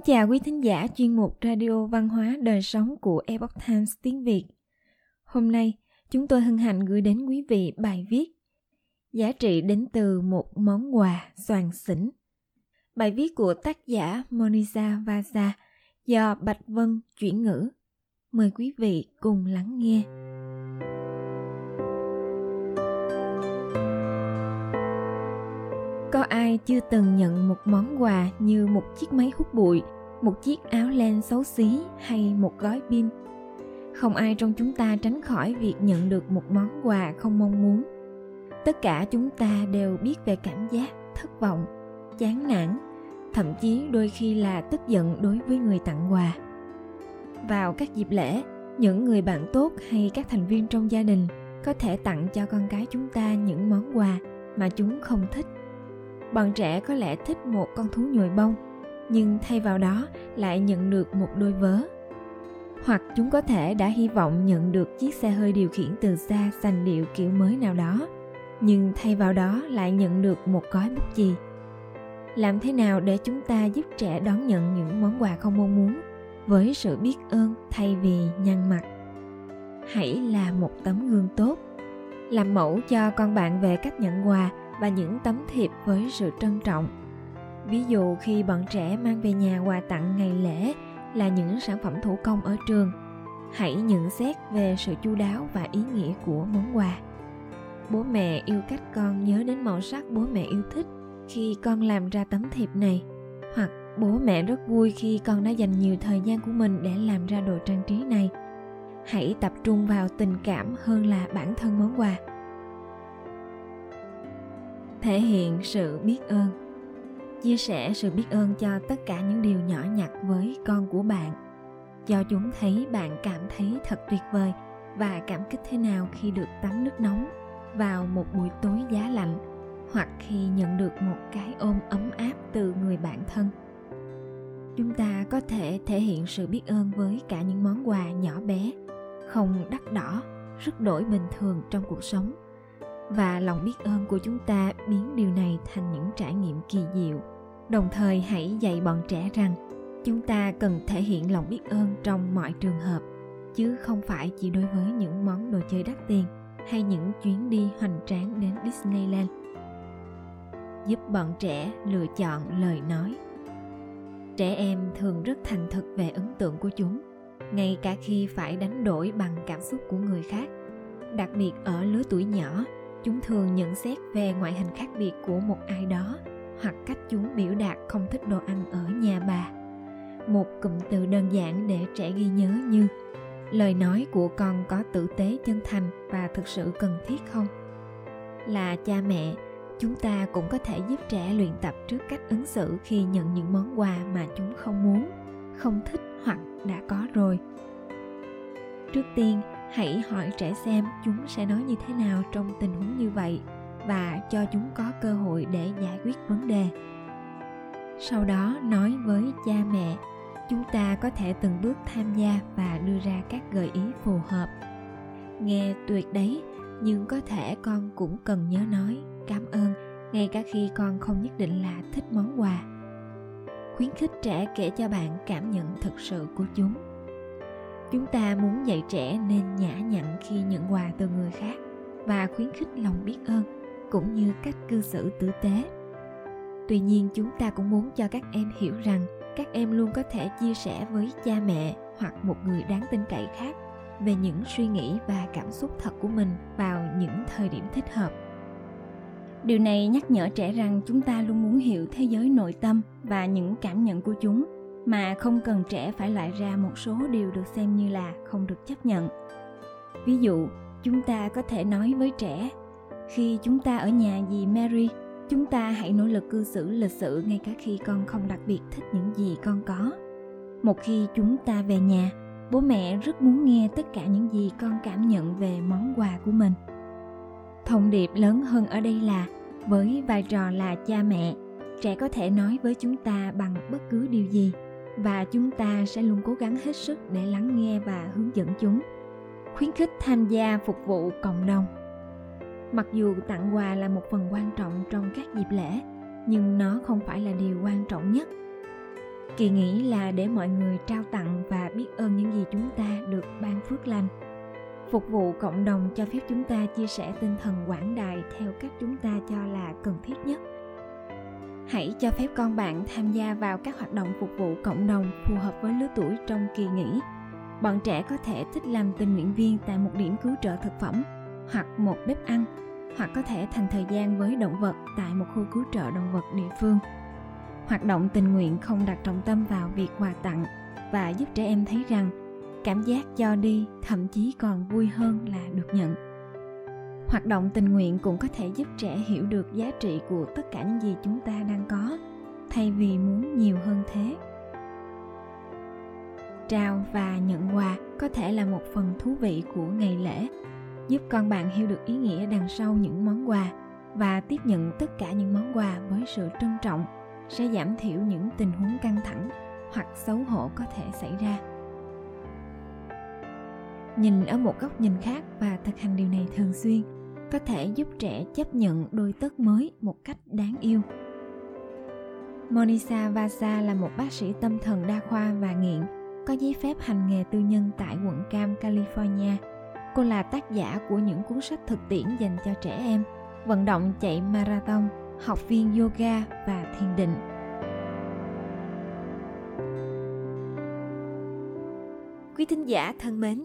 Kính chào quý thính giả chuyên mục Radio Văn hóa Đời Sống của Epoch Times tiếng Việt. Hôm nay, chúng tôi hân hạnh gửi đến quý vị bài viết Giá trị đến từ một món quà soàn xỉn. Bài viết của tác giả Monisa Vaza do Bạch Vân chuyển ngữ. Mời quý vị cùng lắng nghe. Ai chưa từng nhận một món quà như một chiếc máy hút bụi, một chiếc áo len xấu xí hay một gói pin? Không ai trong chúng ta tránh khỏi việc nhận được một món quà không mong muốn. Tất cả chúng ta đều biết về cảm giác thất vọng, chán nản, thậm chí đôi khi là tức giận đối với người tặng quà. Vào các dịp lễ, những người bạn tốt hay các thành viên trong gia đình có thể tặng cho con cái chúng ta những món quà mà chúng không thích bọn trẻ có lẽ thích một con thú nhồi bông, nhưng thay vào đó lại nhận được một đôi vớ. Hoặc chúng có thể đã hy vọng nhận được chiếc xe hơi điều khiển từ xa sành điệu kiểu mới nào đó, nhưng thay vào đó lại nhận được một gói bút chì. Làm thế nào để chúng ta giúp trẻ đón nhận những món quà không mong muốn với sự biết ơn thay vì nhăn mặt? Hãy là một tấm gương tốt, làm mẫu cho con bạn về cách nhận quà và những tấm thiệp với sự trân trọng. Ví dụ khi bọn trẻ mang về nhà quà tặng ngày lễ là những sản phẩm thủ công ở trường, hãy nhận xét về sự chu đáo và ý nghĩa của món quà. Bố mẹ yêu cách con nhớ đến màu sắc bố mẹ yêu thích khi con làm ra tấm thiệp này hoặc bố mẹ rất vui khi con đã dành nhiều thời gian của mình để làm ra đồ trang trí này hãy tập trung vào tình cảm hơn là bản thân món quà thể hiện sự biết ơn. Chia sẻ sự biết ơn cho tất cả những điều nhỏ nhặt với con của bạn, cho chúng thấy bạn cảm thấy thật tuyệt vời và cảm kích thế nào khi được tắm nước nóng vào một buổi tối giá lạnh hoặc khi nhận được một cái ôm ấm áp từ người bạn thân. Chúng ta có thể thể hiện sự biết ơn với cả những món quà nhỏ bé, không đắt đỏ, rất đổi bình thường trong cuộc sống và lòng biết ơn của chúng ta biến điều này thành những trải nghiệm kỳ diệu. Đồng thời hãy dạy bọn trẻ rằng, chúng ta cần thể hiện lòng biết ơn trong mọi trường hợp, chứ không phải chỉ đối với những món đồ chơi đắt tiền hay những chuyến đi hoành tráng đến disneyland. Giúp bọn trẻ lựa chọn lời nói. Trẻ em thường rất thành thực về ấn tượng của chúng, ngay cả khi phải đánh đổi bằng cảm xúc của người khác, đặc biệt ở lứa tuổi nhỏ chúng thường nhận xét về ngoại hình khác biệt của một ai đó, hoặc cách chúng biểu đạt không thích đồ ăn ở nhà bà. Một cụm từ đơn giản để trẻ ghi nhớ như, lời nói của con có tử tế chân thành và thực sự cần thiết không? Là cha mẹ, chúng ta cũng có thể giúp trẻ luyện tập trước cách ứng xử khi nhận những món quà mà chúng không muốn, không thích hoặc đã có rồi. Trước tiên hãy hỏi trẻ xem chúng sẽ nói như thế nào trong tình huống như vậy và cho chúng có cơ hội để giải quyết vấn đề. Sau đó nói với cha mẹ, chúng ta có thể từng bước tham gia và đưa ra các gợi ý phù hợp. Nghe tuyệt đấy, nhưng có thể con cũng cần nhớ nói, cảm ơn, ngay cả khi con không nhất định là thích món quà. Khuyến khích trẻ kể cho bạn cảm nhận thực sự của chúng chúng ta muốn dạy trẻ nên nhã nhặn khi nhận quà từ người khác và khuyến khích lòng biết ơn, cũng như cách cư xử tử tế. Tuy nhiên, chúng ta cũng muốn cho các em hiểu rằng các em luôn có thể chia sẻ với cha mẹ hoặc một người đáng tin cậy khác về những suy nghĩ và cảm xúc thật của mình vào những thời điểm thích hợp. Điều này nhắc nhở trẻ rằng chúng ta luôn muốn hiểu thế giới nội tâm và những cảm nhận của chúng mà không cần trẻ phải loại ra một số điều được xem như là không được chấp nhận. Ví dụ, chúng ta có thể nói với trẻ, khi chúng ta ở nhà dì mary, chúng ta hãy nỗ lực cư xử lịch sự ngay cả khi con không đặc biệt thích những gì con có. Một khi chúng ta về nhà, bố mẹ rất muốn nghe tất cả những gì con cảm nhận về món quà của mình. Thông điệp lớn hơn ở đây là, với vai trò là cha mẹ, trẻ có thể nói với chúng ta bằng bất cứ điều gì và chúng ta sẽ luôn cố gắng hết sức để lắng nghe và hướng dẫn chúng. Khuyến khích tham gia phục vụ cộng đồng. Mặc dù tặng quà là một phần quan trọng trong các dịp lễ, nhưng nó không phải là điều quan trọng nhất. Kỳ nghỉ là để mọi người trao tặng và biết ơn những gì chúng ta được ban phước lành. Phục vụ cộng đồng cho phép chúng ta chia sẻ tinh thần quảng đại theo cách chúng ta cho là cần thiết nhất hãy cho phép con bạn tham gia vào các hoạt động phục vụ cộng đồng phù hợp với lứa tuổi trong kỳ nghỉ. Bọn trẻ có thể thích làm tình nguyện viên tại một điểm cứu trợ thực phẩm hoặc một bếp ăn, hoặc có thể thành thời gian với động vật tại một khu cứu trợ động vật địa phương. Hoạt động tình nguyện không đặt trọng tâm vào việc quà tặng và giúp trẻ em thấy rằng cảm giác cho đi thậm chí còn vui hơn là được nhận hoạt động tình nguyện cũng có thể giúp trẻ hiểu được giá trị của tất cả những gì chúng ta đang có, thay vì muốn nhiều hơn thế. Trao và nhận quà có thể là một phần thú vị của ngày lễ, giúp con bạn hiểu được ý nghĩa đằng sau những món quà và tiếp nhận tất cả những món quà với sự trân trọng sẽ giảm thiểu những tình huống căng thẳng hoặc xấu hổ có thể xảy ra. Nhìn ở một góc nhìn khác và thực hành điều này thường xuyên có thể giúp trẻ chấp nhận đôi tất mới một cách đáng yêu Monisa Vasa là một bác sĩ tâm thần đa khoa và nghiện, có giấy phép hành nghề tư nhân tại quận Cam, California. Cô là tác giả của những cuốn sách thực tiễn dành cho trẻ em, vận động chạy marathon, học viên yoga và thiền định. Quý thính giả thân mến,